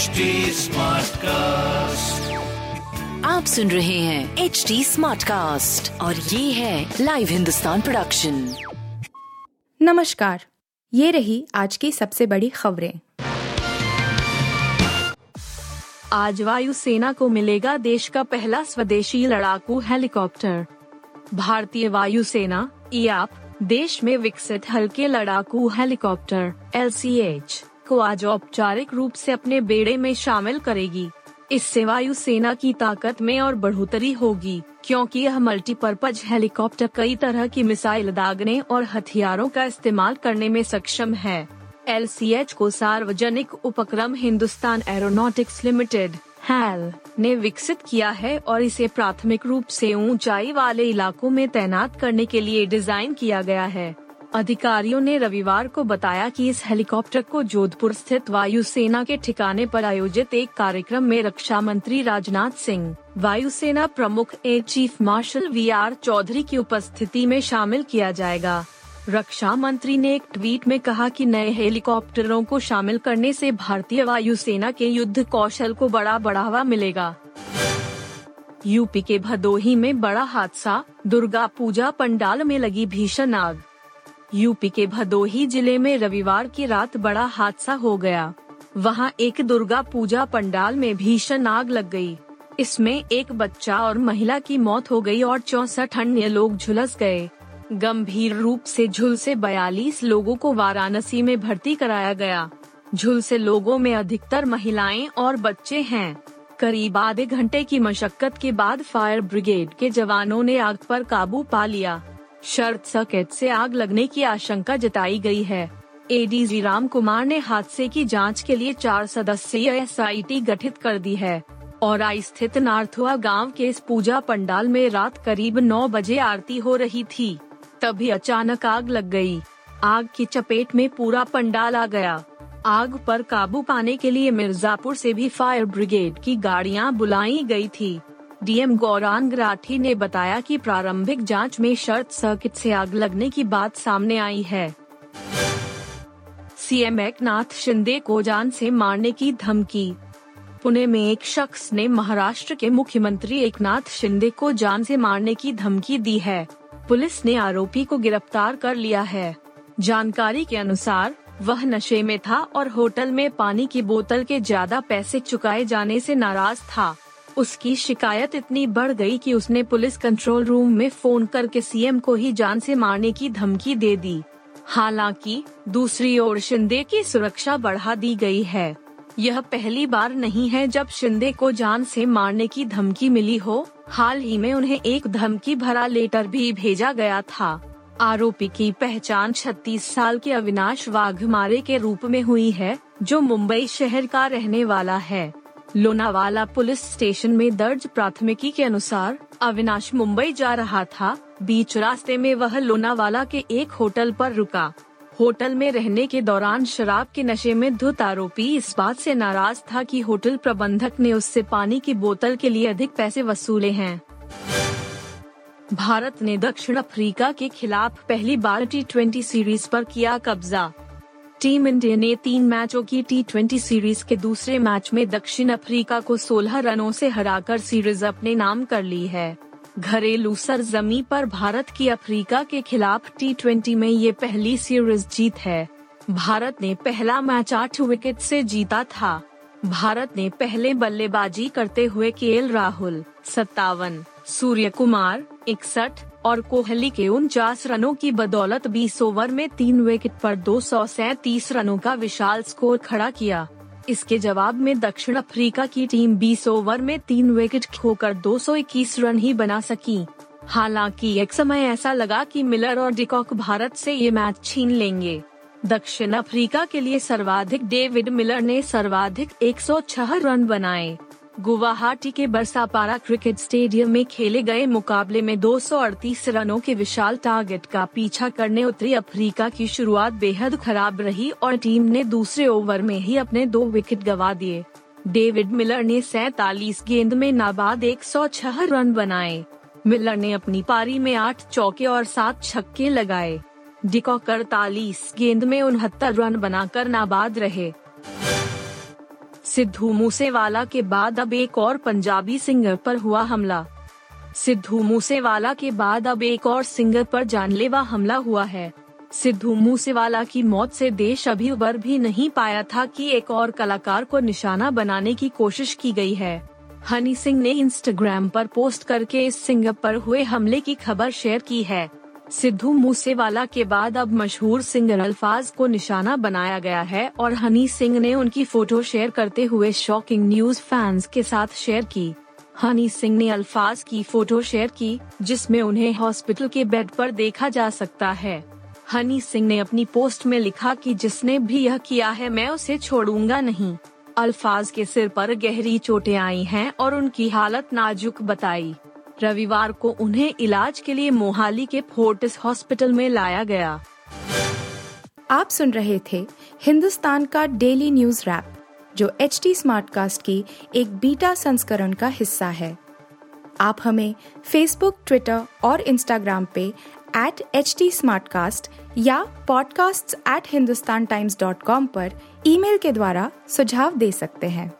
HD cast आप सुन रहे हैं एच डी स्मार्ट कास्ट और ये है लाइव हिंदुस्तान प्रोडक्शन नमस्कार ये रही आज की सबसे बड़ी खबरें। आज वायुसेना को मिलेगा देश का पहला स्वदेशी लड़ाकू हेलीकॉप्टर। भारतीय वायुसेना ईआप देश में विकसित हल्के लड़ाकू हेलीकॉप्टर एलसीएच। को आज औपचारिक रूप से अपने बेड़े में शामिल करेगी। इससे वायुसेना की ताकत में और बढ़ोतरी होगी, क्योंकि यह मल्टीपर्पज हेलीकॉप्टर कई तरह की मिसाइल दागने और हथियारों का इस्तेमाल करने में सक्षम है। एलसीएच को सार्वजनिक उपक्रम हिंदुस्तान एरोनॉटिक्स लिमिटेड, हैल, ने विकसित किया है और इसे प्राथमिक रूप से ऊंचाई वाले इलाकों में तैनात करने के लिए डिज़ाइन किया गया है। अधिकारियों ने रविवार को बताया कि इस हेलीकॉप्टर को जोधपुर स्थित वायुसेना के ठिकाने पर आयोजित एक कार्यक्रम में रक्षा मंत्री राजनाथ सिंह, वायुसेना प्रमुख air chief marshal V R Chaudhary की उपस्थिति में शामिल किया जाएगा। रक्षा मंत्री ने एक ट्वीट में कहा कि नए हेलीकॉप्टरों को शामिल करने से भारतीय वायुसेना के युद्ध कौशल को बड़ा बढ़ावा मिलेगा। यूपी के भदोही में बड़ा हादसा, दुर्गा पूजा पंडाल में लगी भीषण आग। यूपी के भदोही ज़िले में रविवार की रात बड़ा हादसा हो गया। वहाँ एक दुर्गा पूजा पंडाल में भीषण आग लग गई। इसमें एक बच्चा और महिला की मौत हो गई और चौसठ अन्य लोग झुलस गए। गंभीर रूप से झुलसे बयालीस लोगों को वाराणसी में भर्ती कराया गया। झुलसे लोगों में अधिकतर महिलाएँ और बच्चे हैं। करीब आधे घंटे की मशक्कत के बाद फायर ब्रिगेड के जवानों ने आग पर काबू पा लिया। शर्त सर्किट से आग लगने की आशंका जताई गई है। एडीजी राम कुमार ने हादसे की जाँच के लिए चार सदस्यीय एस गठित कर दी है। और आई स्थित नार्थुआ गाँव के इस पूजा पंडाल में रात करीब नौ बजे आरती हो रही थी। तभी अचानक आग लग गई। आग की चपेट में पूरा पंडाल आ गया। आग पर काबू पाने के लिए मिर्जापुर से भी फायर ब्रिगेड की गाड़ियाँ बुलाई गई थी। डीएम गौरांग राठी ने बताया कि प्रारंभिक जाँच में शर्त सर्किट से आग लगने की बात सामने आई है। सीएम एकनाथ शिंदे को जान से मारने की धमकी। पुणे में एक शख्स ने महाराष्ट्र के मुख्यमंत्री एकनाथ शिंदे को जान से मारने की धमकी दी है। पुलिस ने आरोपी को गिरफ़्तार कर लिया है। जानकारी के अनुसार, वह नशे में था और होटल में पानी की बोतल के ज़्यादा पैसे चुकाए जाने से नाराज़ था। उसकी शिकायत इतनी बढ़ गई कि उसने पुलिस कंट्रोल रूम में फ़ोन करके सीएम को ही जान से मारने की धमकी दे दी। हालाँकि, दूसरी ओर शिंदे की सुरक्षा बढ़ा दी गई है। यह पहली बार नहीं है जब शिंदे को जान से मारने की धमकी मिली हो। हाल ही में उन्हें एक धमकी भरा लेटर भी भेजा गया था। आरोपी की पहचान 36 साल के अविनाश वाघमारे के रूप में हुई है, जो मुंबई शहर का रहने वाला है। लोनावाला पुलिस स्टेशन में दर्ज प्राथमिकी के अनुसार अविनाश मुंबई जा रहा था। बीच रास्ते में वह लोनावाला के एक होटल पर रुका। होटल में रहने के दौरान शराब के नशे में धुत आरोपी इस बात से नाराज़ था कि होटल प्रबंधक ने उससे पानी की बोतल के लिए अधिक पैसे वसूले हैं। भारत ने दक्षिण अफ्रीका के खिलाफ पहली बार टी ट्वेंटी सीरीज़ पर किया कब्जा। टीम इंडिया ने तीन मैचों की टी सीरीज़ के दूसरे मैच में दक्षिण अफ्रीका को 16 रनों से हराकर सीरीज़ अपने नाम कर ली है। घरेलू सरजमी पर भारत की अफ्रीका के खिलाफ टी में ये पहली सीरीज़ जीत है। भारत ने पहला मैच आठ विकेट से जीता था। भारत ने पहले बल्लेबाजी करते हुए के राहुल, सत्तावन, सूर्य कुमार, इकसठ और कोहली के उनचास रनों की बदौलत 20 ओवर में तीन विकेट पर दो रनों का विशाल स्कोर खड़ा किया। इसके जवाब में दक्षिण अफ्रीका की टीम 20 ओवर में तीन विकेट खोकर 221 रन ही बना सकी। हालाँकि एक समय ऐसा लगा कि मिलर और डिकॉक भारत से ये मैच छीन लेंगे। दक्षिण अफ्रीका के लिए सर्वाधिक डेविड मिलर ने सर्वाधिक 106 रन बनाए। गुवाहाटी के बरसापारा क्रिकेट स्टेडियम में खेले गए मुकाबले में 238 रनों के विशाल टारगेट का पीछा करने उतरी अफ्रीका की शुरुआत बेहद खराब रही और टीम ने दूसरे ओवर में ही अपने दो विकेट गवा दिए। डेविड मिलर ने सैतालीस गेंद में नाबाद 106 रन बनाए। मिलर ने अपनी पारी में आठ चौके और सात छक्के लगाए। डिकॉक अड़तालीस गेंद में उनहत्तर रन बनाकर नाबाद रहे। सिद्धू मूसेवाला के बाद अब एक और पंजाबी सिंगर पर हुआ हमला। सिद्धू मूसेवाला के बाद अब एक और सिंगर पर जानलेवा हमला हुआ है। सिद्धू मूसेवाला की मौत से देश अभी उबर भी नहीं पाया था कि एक और कलाकार को निशाना बनाने की कोशिश की गई है। हनी सिंह ने इंस्टाग्राम पर पोस्ट करके इस सिंगर पर हुए हमले की खबर शेयर की है। सिद्धू मूसेवाला के बाद अब मशहूर सिंगर अल्फाज को निशाना बनाया गया है और हनी सिंह ने उनकी फ़ोटो शेयर करते हुए शॉकिंग न्यूज़ फैंस के साथ शेयर की। हनी सिंह ने अल्फाज की फ़ोटो शेयर की, जिसमें उन्हें हॉस्पिटल के बेड पर देखा जा सकता है। हनी सिंह ने अपनी पोस्ट में लिखा कि जिसने भी यह किया है मैं उसे छोड़ूँगा नहीं। अल्फाज के सिर पर गहरी चोटें आई हैं और उनकी हालत नाजुक बताई। रविवार को उन्हें इलाज के लिए मोहाली के फोर्टिस हॉस्पिटल में लाया गया। आप सुन रहे थे हिंदुस्तान का डेली न्यूज़ रैप, जो एच टी स्मार्ट कास्ट की एक बीटा संस्करण का हिस्सा है। आप हमें फेसबुक ट्विटर और इंस्टाग्राम पे एट एच टी या podcasts@hindustantimes.com पर ईमेल के द्वारा सुझाव दे सकते हैं।